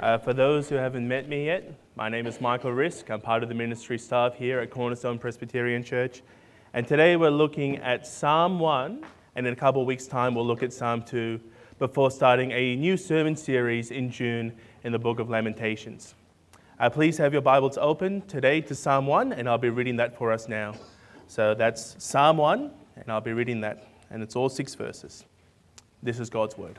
Uh, for those who haven't met me yet, my name is Michael Risk. I'm part of the ministry staff here at Cornerstone Presbyterian Church. And today we're looking at Psalm 1, and in a couple of weeks' time, we'll look at Psalm 2 before starting a new sermon series in June in the book of Lamentations. Uh, please have your Bibles open today to Psalm 1, and I'll be reading that for us now. So that's Psalm 1, and I'll be reading that, and it's all six verses. This is God's Word.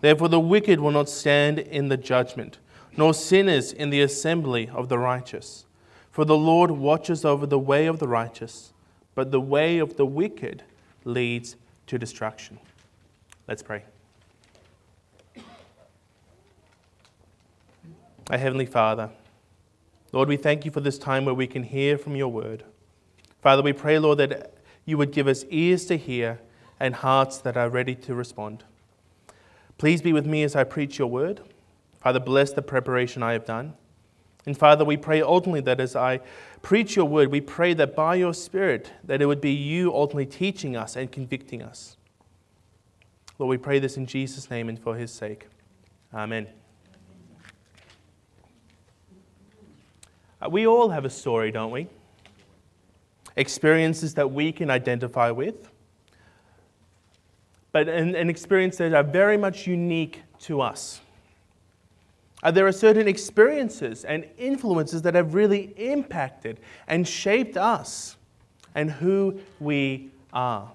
Therefore, the wicked will not stand in the judgment, nor sinners in the assembly of the righteous. For the Lord watches over the way of the righteous, but the way of the wicked leads to destruction. Let's pray. Our Heavenly Father, Lord, we thank you for this time where we can hear from your word. Father, we pray, Lord, that you would give us ears to hear and hearts that are ready to respond. Please be with me as I preach your word. Father, bless the preparation I have done. And Father, we pray ultimately that as I preach your word, we pray that by your Spirit, that it would be you ultimately teaching us and convicting us. Lord, we pray this in Jesus' name and for his sake. Amen. Uh, we all have a story, don't we? Experiences that we can identify with but an, an experience that are very much unique to us. Uh, there are certain experiences and influences that have really impacted and shaped us and who we are.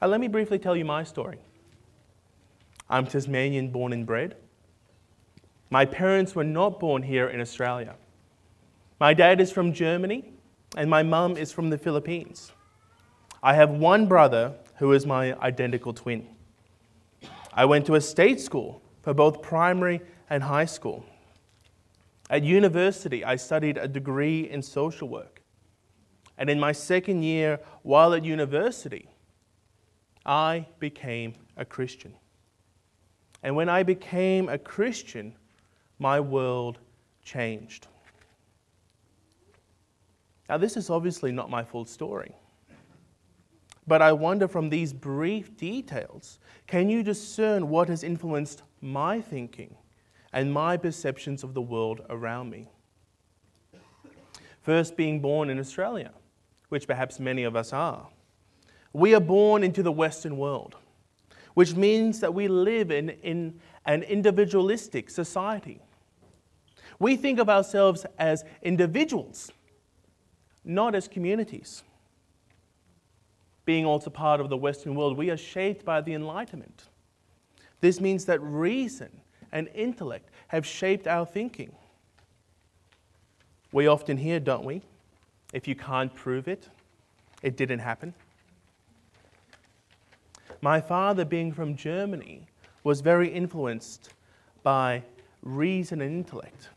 Uh, let me briefly tell you my story. I'm Tasmanian born and bred. My parents were not born here in Australia. My dad is from Germany, and my mum is from the Philippines. I have one brother who is my identical twin. I went to a state school for both primary and high school. At university, I studied a degree in social work. And in my second year, while at university, I became a Christian. And when I became a Christian, my world changed. Now, this is obviously not my full story. But I wonder from these brief details, can you discern what has influenced my thinking and my perceptions of the world around me? First, being born in Australia, which perhaps many of us are. We are born into the Western world, which means that we live in, in an individualistic society. We think of ourselves as individuals, not as communities being also part of the Western world, we are shaped by the Enlightenment. This means that reason and intellect have shaped our thinking. We often hear, don't we? If you can't prove it, it didn't happen. My father, being from Germany, was very influenced by reason and intellect,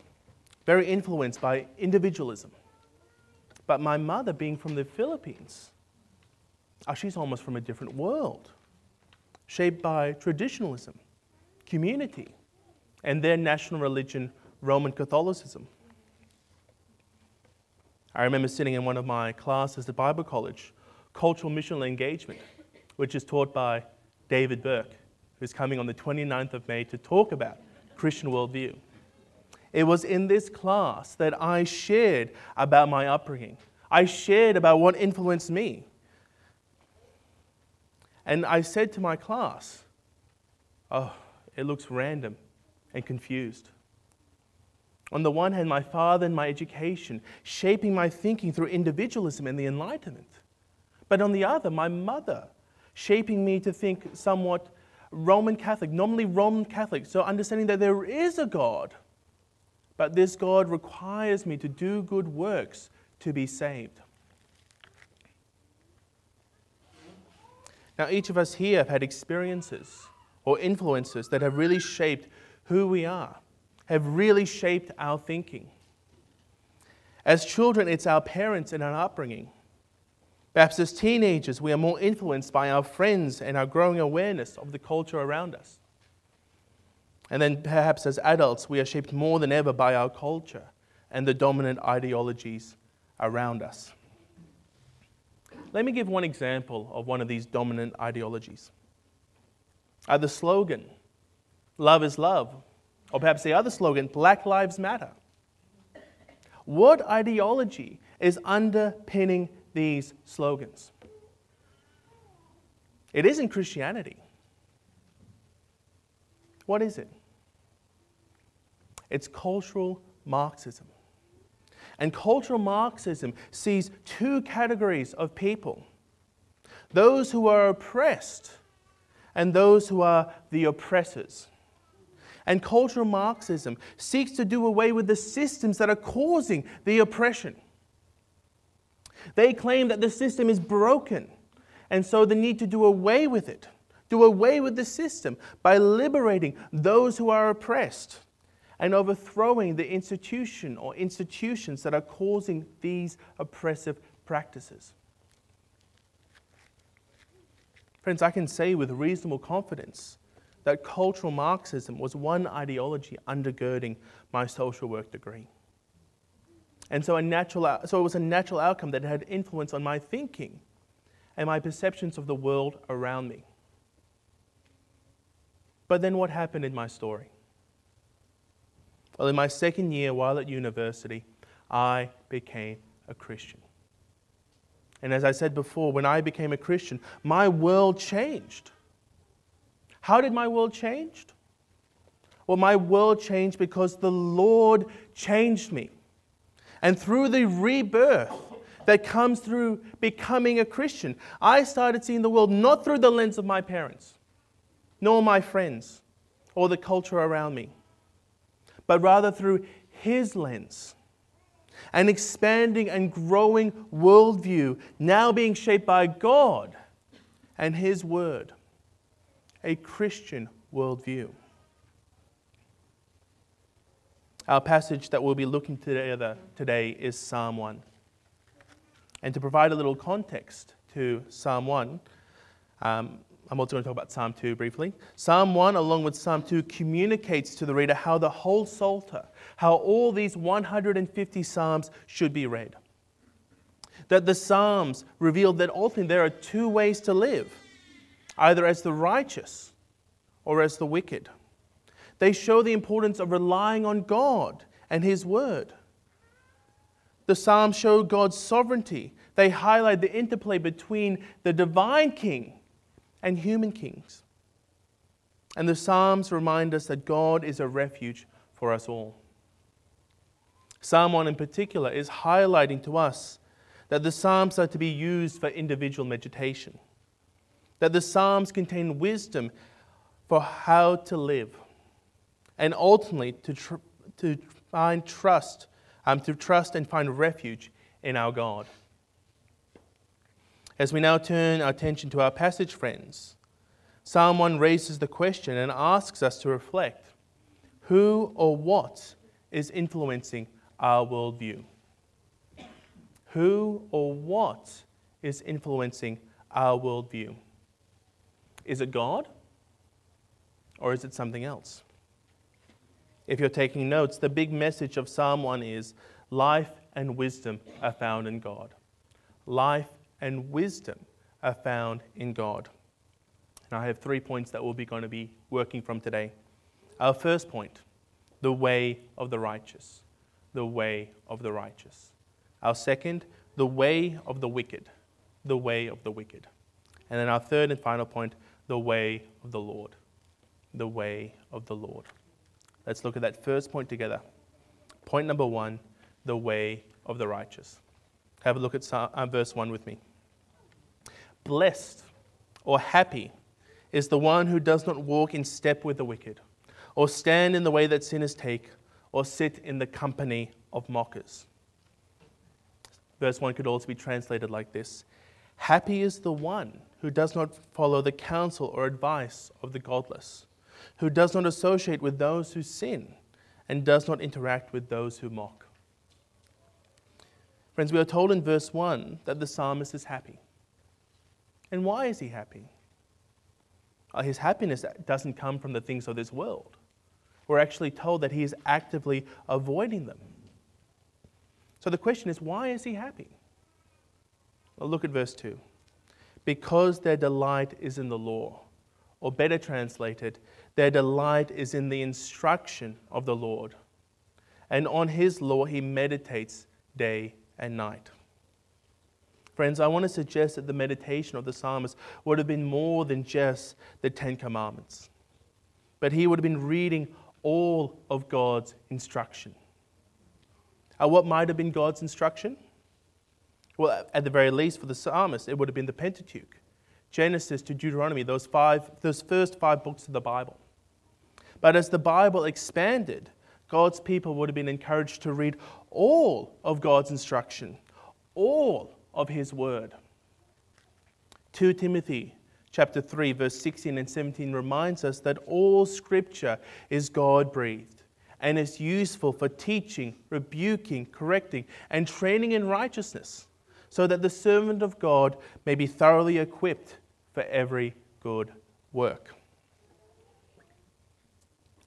very influenced by individualism. But my mother, being from the Philippines, Ah, she's almost from a different world, shaped by traditionalism, community, and their national religion, Roman Catholicism. I remember sitting in one of my classes at Bible College, Cultural Missional Engagement, which is taught by David Burke, who's coming on the 29th of May to talk about Christian worldview. It was in this class that I shared about my upbringing. I shared about what influenced me. And I said to my class, Oh, it looks random and confused. On the one hand, my father and my education shaping my thinking through individualism and the Enlightenment. But on the other, my mother shaping me to think somewhat Roman Catholic, nominally Roman Catholic, so understanding that there is a God, but this God requires me to do good works to be saved. Now, each of us here have had experiences or influences that have really shaped who we are, have really shaped our thinking. As children, it's our parents and our upbringing. Perhaps as teenagers, we are more influenced by our friends and our growing awareness of the culture around us. And then perhaps as adults, we are shaped more than ever by our culture and the dominant ideologies around us. Let me give one example of one of these dominant ideologies. Uh, the slogan, Love is Love, or perhaps the other slogan, Black Lives Matter. What ideology is underpinning these slogans? It isn't Christianity. What is it? It's cultural Marxism. And cultural Marxism sees two categories of people those who are oppressed and those who are the oppressors. And cultural Marxism seeks to do away with the systems that are causing the oppression. They claim that the system is broken, and so they need to do away with it, do away with the system by liberating those who are oppressed and overthrowing the institution or institutions that are causing these oppressive practices. Friends, I can say with reasonable confidence that cultural Marxism was one ideology undergirding my social work degree. And so, a natural, so it was a natural outcome that had influence on my thinking and my perceptions of the world around me. But then what happened in my story? Well, in my second year while at university, I became a Christian. And as I said before, when I became a Christian, my world changed. How did my world change? Well, my world changed because the Lord changed me. And through the rebirth that comes through becoming a Christian, I started seeing the world not through the lens of my parents, nor my friends, or the culture around me but rather through His lens. An expanding and growing worldview now being shaped by God and His Word. A Christian worldview. Our passage that we'll be looking together today is Psalm 1. And to provide a little context to Psalm 1, um, I'm also going to talk about Psalm 2 briefly. Psalm 1, along with Psalm 2, communicates to the reader how the whole Psalter, how all these 150 Psalms should be read. That the Psalms reveal that ultimately there are two ways to live either as the righteous or as the wicked. They show the importance of relying on God and His Word. The Psalms show God's sovereignty. They highlight the interplay between the divine King and human kings. And the Psalms remind us that God is a refuge for us all. Psalm 1 in particular is highlighting to us that the Psalms are to be used for individual meditation, that the Psalms contain wisdom for how to live, and ultimately to, tr- to find trust, um, to trust and find refuge in our God. As we now turn our attention to our passage, friends, Psalm 1 raises the question and asks us to reflect who or what is influencing our worldview? Who or what is influencing our worldview? Is it God or is it something else? If you're taking notes, the big message of Psalm 1 is life and wisdom are found in God. Life and wisdom are found in God. And I have three points that we'll be going to be working from today. Our first point the way of the righteous. The way of the righteous. Our second, the way of the wicked. The way of the wicked. And then our third and final point, the way of the Lord. The way of the Lord. Let's look at that first point together. Point number one, the way of the righteous. Have a look at uh, verse 1 with me. Blessed or happy is the one who does not walk in step with the wicked, or stand in the way that sinners take, or sit in the company of mockers. Verse 1 could also be translated like this Happy is the one who does not follow the counsel or advice of the godless, who does not associate with those who sin, and does not interact with those who mock. Friends, we are told in verse 1 that the psalmist is happy. And why is he happy? Uh, his happiness doesn't come from the things of this world. We're actually told that he is actively avoiding them. So the question is, why is he happy? Well, look at verse 2. Because their delight is in the law, or better translated, their delight is in the instruction of the Lord. And on his law he meditates day and night. Friends, I want to suggest that the meditation of the psalmist would have been more than just the Ten Commandments, but he would have been reading all of God's instruction. Uh, what might have been God's instruction? Well, at the very least, for the psalmist, it would have been the Pentateuch Genesis to Deuteronomy, those, five, those first five books of the Bible. But as the Bible expanded, God's people would have been encouraged to read all of God's instruction, all of His Word. 2 Timothy chapter 3 verse 16 and 17 reminds us that all scripture is God breathed and is useful for teaching, rebuking, correcting and training in righteousness so that the servant of God may be thoroughly equipped for every good work.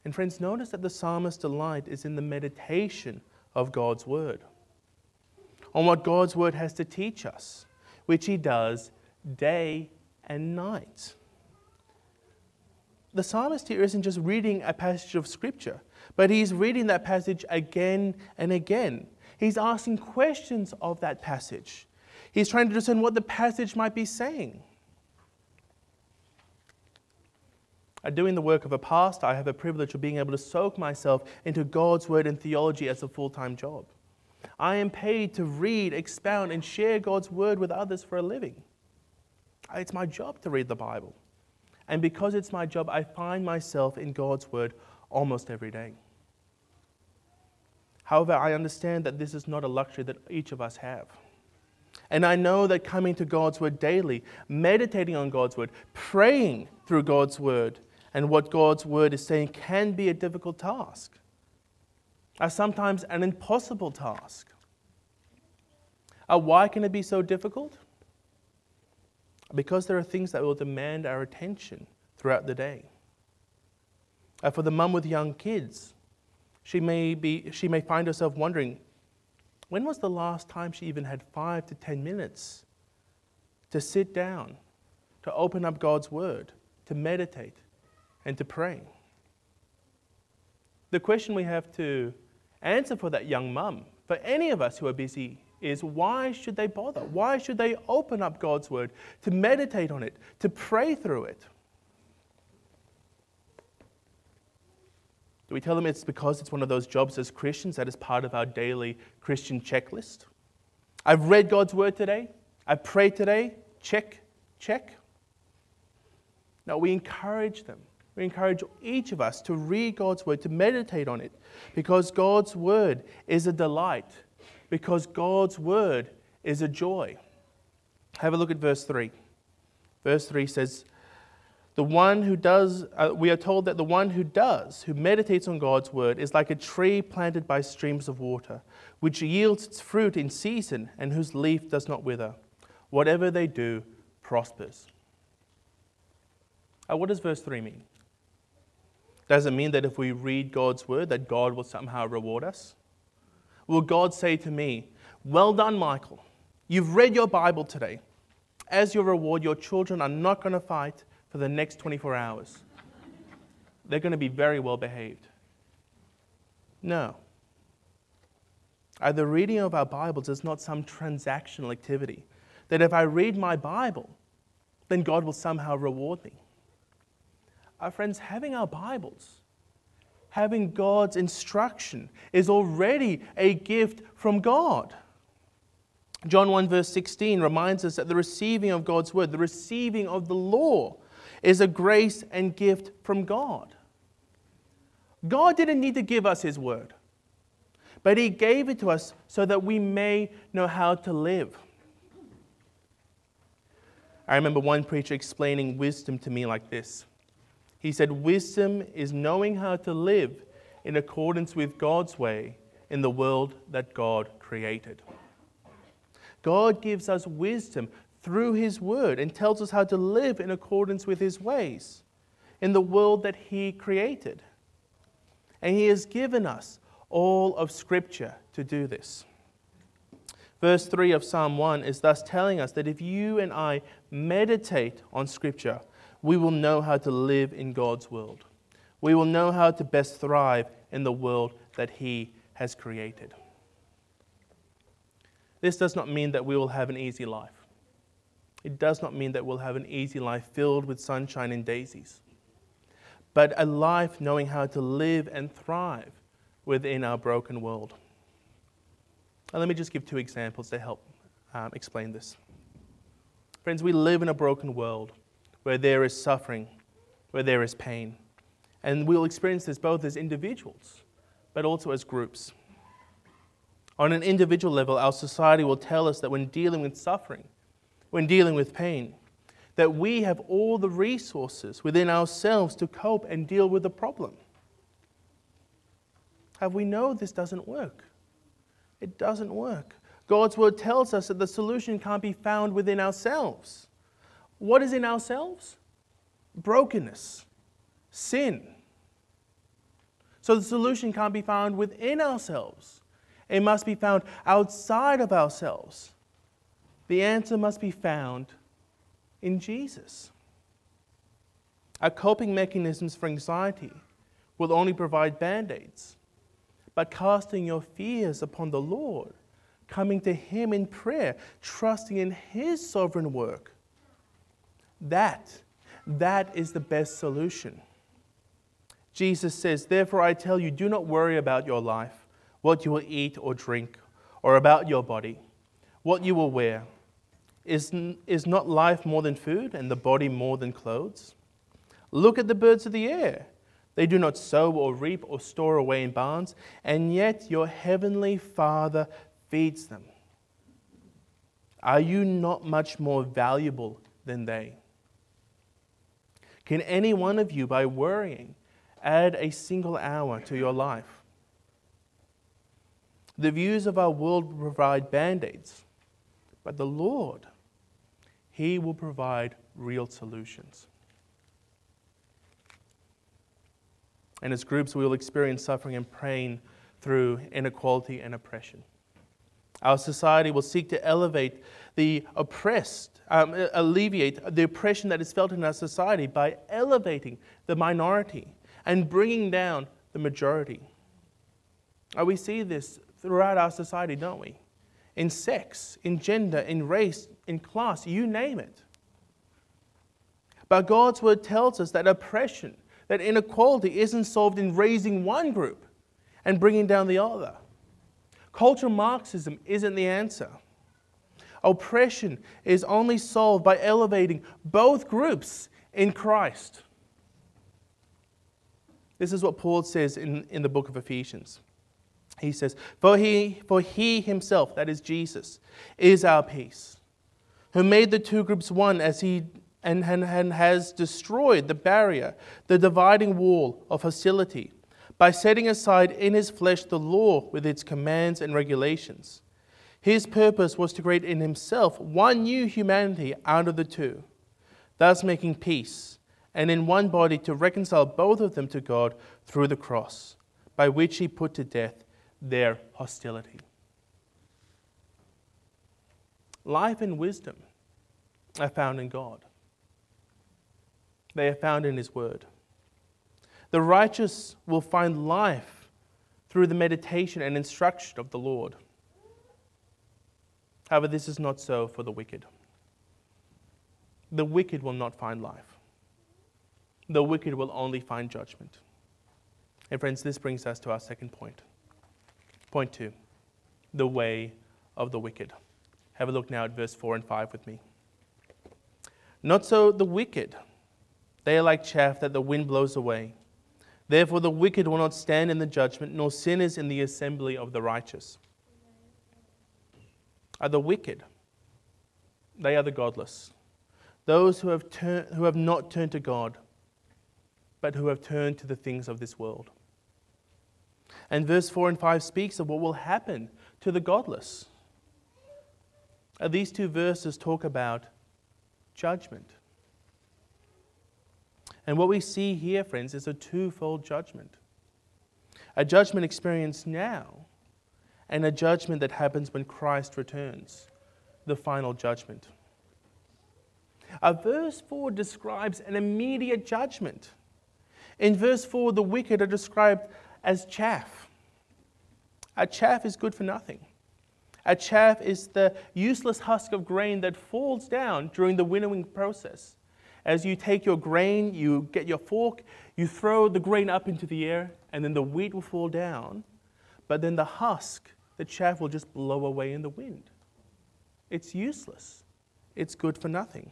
And friends, notice that the psalmist's delight is in the meditation of God's word, on what God's word has to teach us, which he does day and night. The psalmist here isn't just reading a passage of scripture, but he's reading that passage again and again. He's asking questions of that passage. He's trying to discern what the passage might be saying. Doing the work of a pastor, I have the privilege of being able to soak myself into God's word and theology as a full time job. I am paid to read, expound, and share God's word with others for a living. It's my job to read the Bible. And because it's my job, I find myself in God's word almost every day. However, I understand that this is not a luxury that each of us have. And I know that coming to God's word daily, meditating on God's word, praying through God's word, and what God's word is saying can be a difficult task, are sometimes an impossible task. Uh, why can it be so difficult? Because there are things that will demand our attention throughout the day. Uh, for the mum with young kids, she may, be, she may find herself wondering when was the last time she even had five to ten minutes to sit down, to open up God's Word, to meditate, and to pray. The question we have to answer for that young mum, for any of us who are busy, is why should they bother? Why should they open up God's Word to meditate on it, to pray through it? Do we tell them it's because it's one of those jobs as Christians that is part of our daily Christian checklist? I've read God's Word today. I've prayed today. Check, check. No, we encourage them we encourage each of us to read God's word, to meditate on it, because God's word is a delight, because God's word is a joy. Have a look at verse 3. Verse 3 says, the one who does, uh, we are told that the one who does, who meditates on God's word, is like a tree planted by streams of water, which yields its fruit in season and whose leaf does not wither. Whatever they do prospers. Uh, what does verse 3 mean? Does it mean that if we read God's word, that God will somehow reward us? Will God say to me, Well done, Michael. You've read your Bible today. As your reward, your children are not going to fight for the next 24 hours. They're going to be very well behaved. No. Uh, the reading of our Bibles is not some transactional activity. That if I read my Bible, then God will somehow reward me our friends, having our Bibles, having God's instruction is already a gift from God. John 1, verse 16 reminds us that the receiving of God's word, the receiving of the law, is a grace and gift from God. God didn't need to give us His word, but He gave it to us so that we may know how to live. I remember one preacher explaining wisdom to me like this. He said, Wisdom is knowing how to live in accordance with God's way in the world that God created. God gives us wisdom through His Word and tells us how to live in accordance with His ways in the world that He created. And He has given us all of Scripture to do this. Verse 3 of Psalm 1 is thus telling us that if you and I meditate on Scripture, we will know how to live in God's world. We will know how to best thrive in the world that He has created. This does not mean that we will have an easy life. It does not mean that we'll have an easy life filled with sunshine and daisies, but a life knowing how to live and thrive within our broken world. And let me just give two examples to help um, explain this. Friends, we live in a broken world where there is suffering, where there is pain. And we'll experience this both as individuals, but also as groups. On an individual level, our society will tell us that when dealing with suffering, when dealing with pain, that we have all the resources within ourselves to cope and deal with the problem. Have we know this doesn't work? It doesn't work. God's word tells us that the solution can't be found within ourselves. What is in ourselves? Brokenness, sin. So the solution can't be found within ourselves. It must be found outside of ourselves. The answer must be found in Jesus. Our coping mechanisms for anxiety will only provide band aids but casting your fears upon the Lord, coming to Him in prayer, trusting in His sovereign work. That, that is the best solution. Jesus says, Therefore I tell you, do not worry about your life, what you will eat or drink, or about your body, what you will wear. Is, is not life more than food, and the body more than clothes? Look at the birds of the air. They do not sow or reap or store away in barns, and yet your heavenly Father feeds them. Are you not much more valuable than they? Can any one of you, by worrying, add a single hour to your life? The views of our world provide band aids, but the Lord, He will provide real solutions. And as groups, we will experience suffering and pain through inequality and oppression. Our society will seek to elevate the oppressed, um, alleviate the oppression that is felt in our society by elevating the minority and bringing down the majority. Uh, we see this throughout our society, don't we? In sex, in gender, in race, in class, you name it. But God's word tells us that oppression that inequality isn't solved in raising one group and bringing down the other. Cultural Marxism isn't the answer. Oppression is only solved by elevating both groups in Christ. This is what Paul says in, in the book of Ephesians. He says, for he, for he himself, that is Jesus, is our peace, who made the two groups one as he and, and, and has destroyed the barrier, the dividing wall of hostility, by setting aside in his flesh the law with its commands and regulations. His purpose was to create in himself one new humanity out of the two, thus making peace, and in one body to reconcile both of them to God through the cross, by which he put to death their hostility. Life and wisdom are found in God they are found in His Word. The righteous will find life through the meditation and instruction of the Lord. However, this is not so for the wicked. The wicked will not find life. The wicked will only find judgment. And, friends, this brings us to our second point. Point two the way of the wicked. Have a look now at verse 4 and 5 with me. Not so the wicked. They are like chaff that the wind blows away. Therefore, the wicked will not stand in the judgment, nor sinners in the assembly of the righteous. Are the wicked? They are the godless. those who have, turn, who have not turned to God, but who have turned to the things of this world. And verse 4 and 5 speaks of what will happen to the godless. Uh, these two verses talk about judgment. And what we see here, friends, is a twofold judgment a judgment experienced now, and a judgment that happens when Christ returns, the final judgment. Uh, verse 4 describes an immediate judgment. In verse 4, the wicked are described as chaff. A chaff is good for nothing. A chaff is the useless husk of grain that falls down during the winnowing process. As you take your grain, you get your fork, you throw the grain up into the air, and then the wheat will fall down. But then the husk, the chaff, will just blow away in the wind. It's useless, it's good for nothing.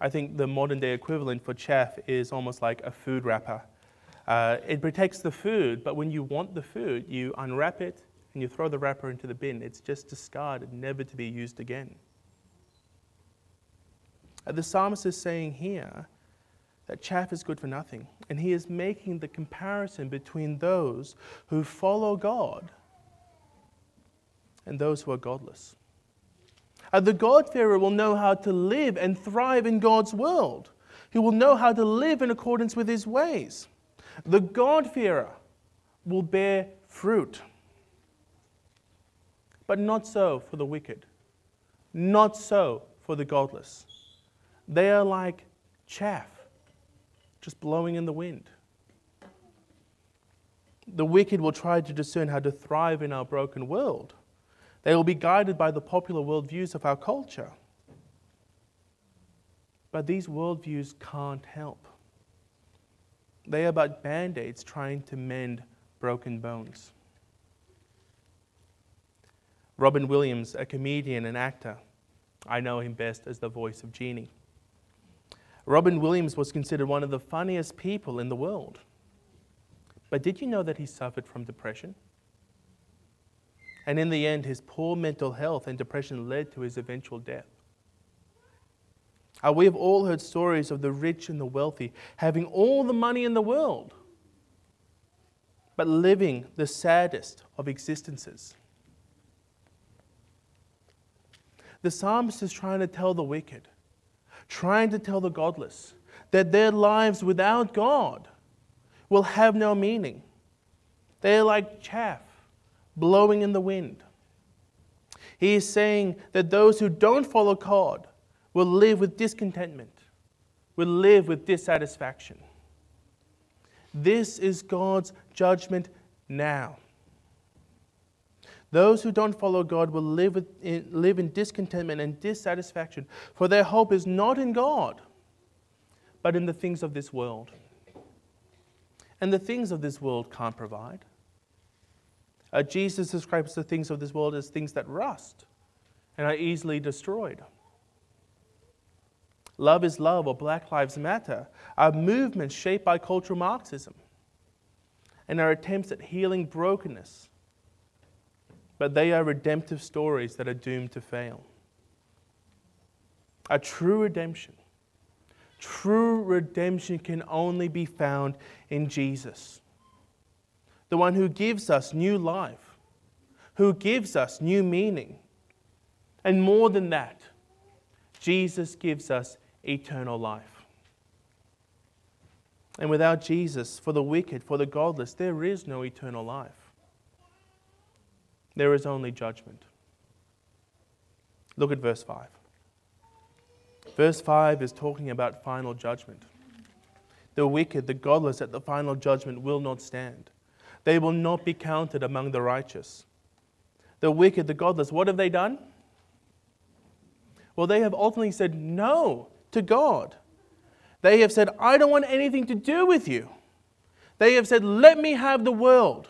I think the modern day equivalent for chaff is almost like a food wrapper. Uh, it protects the food, but when you want the food, you unwrap it and you throw the wrapper into the bin. It's just discarded, never to be used again. The psalmist is saying here that chaff is good for nothing, and he is making the comparison between those who follow God and those who are godless. Uh, the God-fearer will know how to live and thrive in God's world. He will know how to live in accordance with his ways. The God-fearer will bear fruit. But not so for the wicked, not so for the godless. They are like chaff, just blowing in the wind. The wicked will try to discern how to thrive in our broken world. They will be guided by the popular worldviews of our culture. But these worldviews can't help. They are but band aids trying to mend broken bones. Robin Williams, a comedian and actor, I know him best as the voice of Genie. Robin Williams was considered one of the funniest people in the world. But did you know that he suffered from depression? And in the end, his poor mental health and depression led to his eventual death. Uh, we have all heard stories of the rich and the wealthy having all the money in the world, but living the saddest of existences. The psalmist is trying to tell the wicked, trying to tell the godless, that their lives without God will have no meaning. They are like chaff blowing in the wind. He is saying that those who don't follow God will live with discontentment, will live with dissatisfaction. This is God's judgment now. Those who don't follow God will live, in, live in discontentment and dissatisfaction, for their hope is not in God, but in the things of this world. And the things of this world can't provide. Uh, Jesus describes the things of this world as things that rust and are easily destroyed. Love is Love or Black Lives Matter are movements shaped by cultural Marxism and are attempts at healing brokenness. But they are redemptive stories that are doomed to fail. A true redemption, true redemption can only be found in Jesus the one who gives us new life, who gives us new meaning. And more than that, Jesus gives us eternal life. And without Jesus, for the wicked, for the godless, there is no eternal life. There is only judgment. Look at verse 5. Verse 5 is talking about final judgment. The wicked, the godless at the final judgment will not stand. They will not be counted among the righteous. The wicked, the godless, what have they done? Well, they have ultimately said no to God. They have said, I don't want anything to do with you. They have said, Let me have the world.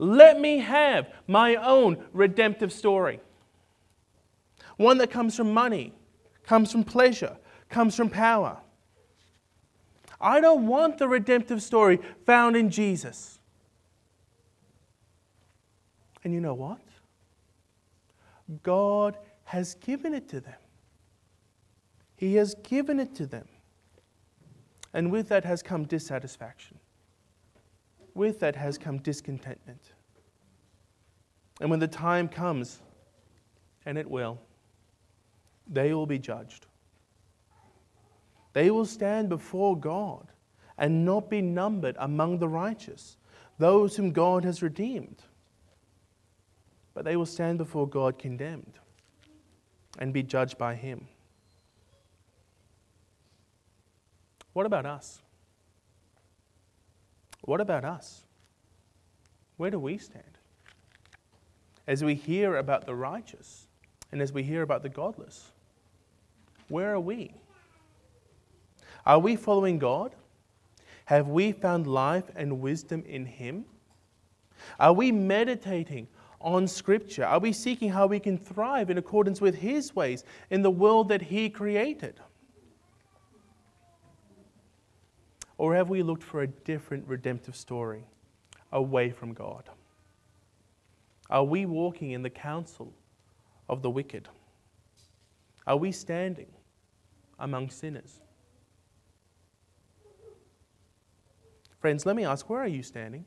Let me have my own redemptive story. One that comes from money, comes from pleasure, comes from power. I don't want the redemptive story found in Jesus. And you know what? God has given it to them. He has given it to them. And with that has come dissatisfaction. With that has come discontentment. And when the time comes, and it will, they will be judged. They will stand before God and not be numbered among the righteous, those whom God has redeemed. But they will stand before God condemned and be judged by Him. What about us? What about us? Where do we stand? As we hear about the righteous and as we hear about the godless, where are we? Are we following God? Have we found life and wisdom in Him? Are we meditating on Scripture? Are we seeking how we can thrive in accordance with His ways in the world that He created? Or have we looked for a different redemptive story away from God? Are we walking in the counsel of the wicked? Are we standing among sinners? Friends, let me ask where are you standing?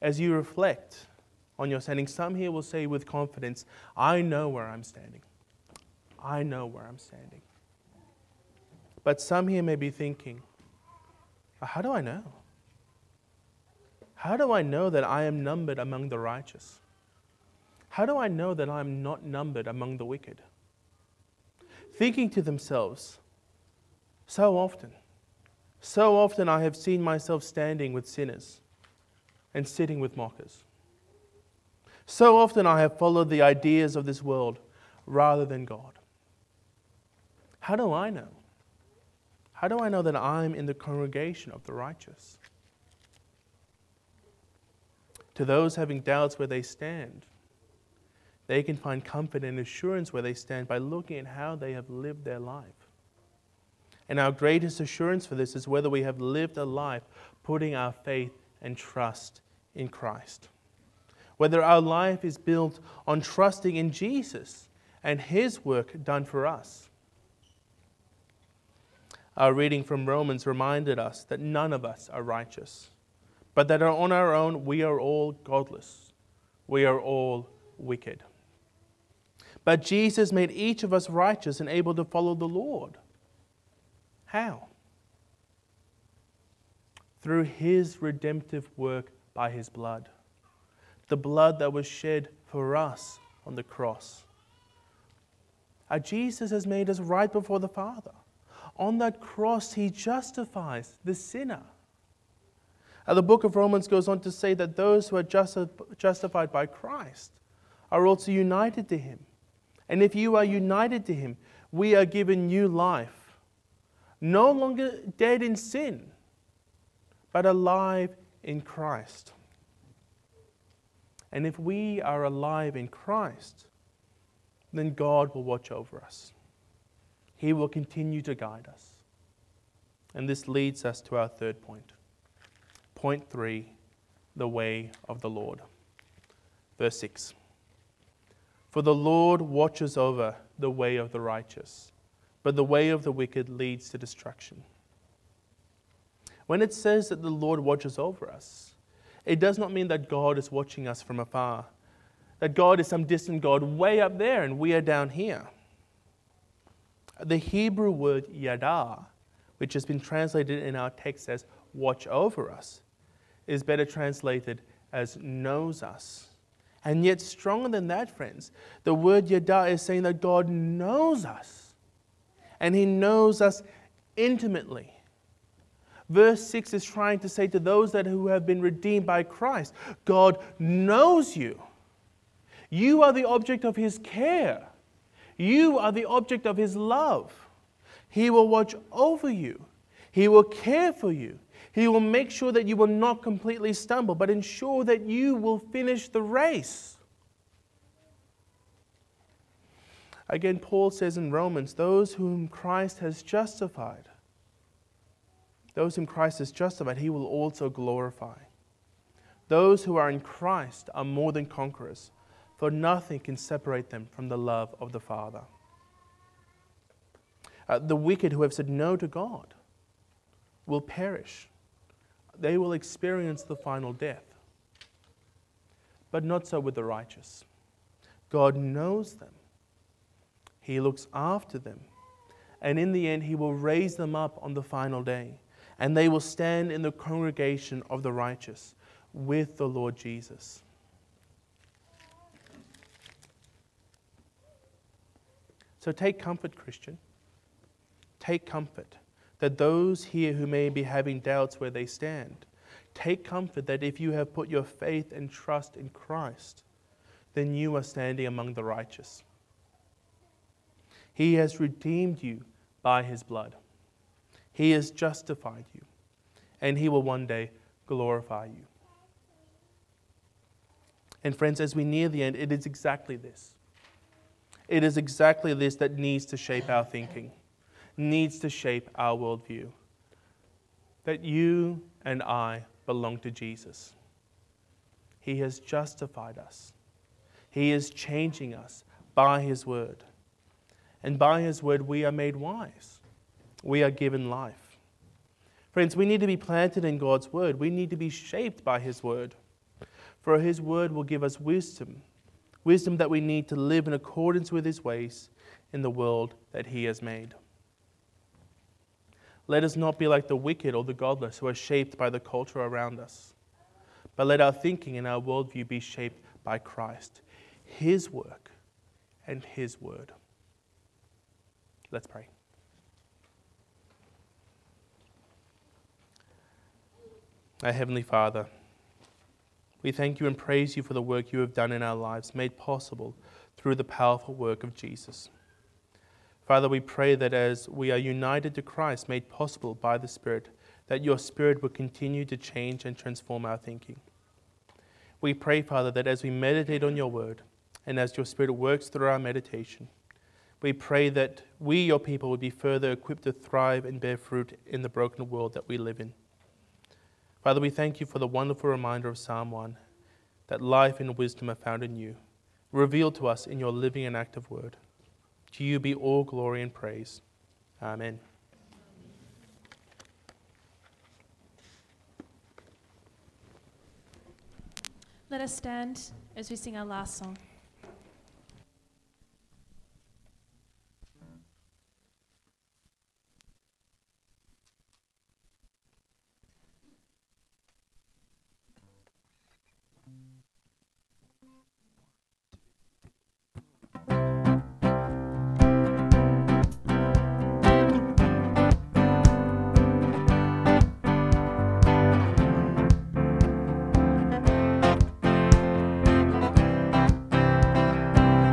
As you reflect on your standing, some here will say with confidence, I know where I'm standing. I know where I'm standing. But some here may be thinking, how do I know? How do I know that I am numbered among the righteous? How do I know that I am not numbered among the wicked? Thinking to themselves, so often, so often I have seen myself standing with sinners and sitting with mockers. So often I have followed the ideas of this world rather than God. How do I know? How do I know that I'm in the congregation of the righteous? To those having doubts where they stand, they can find comfort and assurance where they stand by looking at how they have lived their life. And our greatest assurance for this is whether we have lived a life putting our faith and trust in Christ. Whether our life is built on trusting in Jesus and His work done for us. Our reading from Romans reminded us that none of us are righteous, but that on our own we are all godless. We are all wicked. But Jesus made each of us righteous and able to follow the Lord. How? Through his redemptive work by his blood, the blood that was shed for us on the cross. Our Jesus has made us right before the Father. On that cross, he justifies the sinner. And the book of Romans goes on to say that those who are justi- justified by Christ are also united to him. And if you are united to him, we are given new life. No longer dead in sin, but alive in Christ. And if we are alive in Christ, then God will watch over us. He will continue to guide us. And this leads us to our third point. Point three the way of the Lord. Verse 6 For the Lord watches over the way of the righteous, but the way of the wicked leads to destruction. When it says that the Lord watches over us, it does not mean that God is watching us from afar, that God is some distant God way up there and we are down here. The Hebrew word yada, which has been translated in our text as watch over us, is better translated as knows us. And yet, stronger than that, friends, the word yada is saying that God knows us. And He knows us intimately. Verse 6 is trying to say to those that who have been redeemed by Christ, God knows you. You are the object of His care. You are the object of His love. He will watch over you, He will care for you. He will make sure that you will not completely stumble, but ensure that you will finish the race. Again, Paul says in Romans, those whom Christ has justified, those whom Christ has justified, he will also glorify. Those who are in Christ are more than conquerors for nothing can separate them from the love of the Father. Uh, the wicked who have said no to God will perish. They will experience the final death. But not so with the righteous. God knows them, He looks after them, and in the end, He will raise them up on the final day, and they will stand in the congregation of the righteous with the Lord Jesus. So take comfort, Christian. Take comfort that those here who may be having doubts where they stand, take comfort that if you have put your faith and trust in Christ, then you are standing among the righteous. He has redeemed you by his blood. He has justified you, and he will one day glorify you. And friends, as we near the end, it is exactly this it is exactly this that needs to shape our thinking, needs to shape our worldview. That you and I belong to Jesus. He has justified us, He is changing us by His word. And by His word, we are made wise, we are given life. Friends, we need to be planted in God's word, we need to be shaped by His word. For His word will give us wisdom wisdom that we need to live in accordance with his ways in the world that he has made. Let us not be like the wicked or the godless who are shaped by the culture around us, but let our thinking and our worldview be shaped by Christ, his work, and his word. Let's pray. Our Heavenly Father, we thank you and praise you for the work you have done in our lives, made possible through the powerful work of Jesus. Father, we pray that as we are united to Christ, made possible by the Spirit, that your Spirit will continue to change and transform our thinking. We pray, Father, that as we meditate on your word and as your Spirit works through our meditation, we pray that we, your people, would be further equipped to thrive and bear fruit in the broken world that we live in. Father, we thank you for the wonderful reminder of Psalm 1 that life and wisdom are found in you, revealed to us in your living and active word. To you be all glory and praise. Amen. Let us stand as we sing our last song.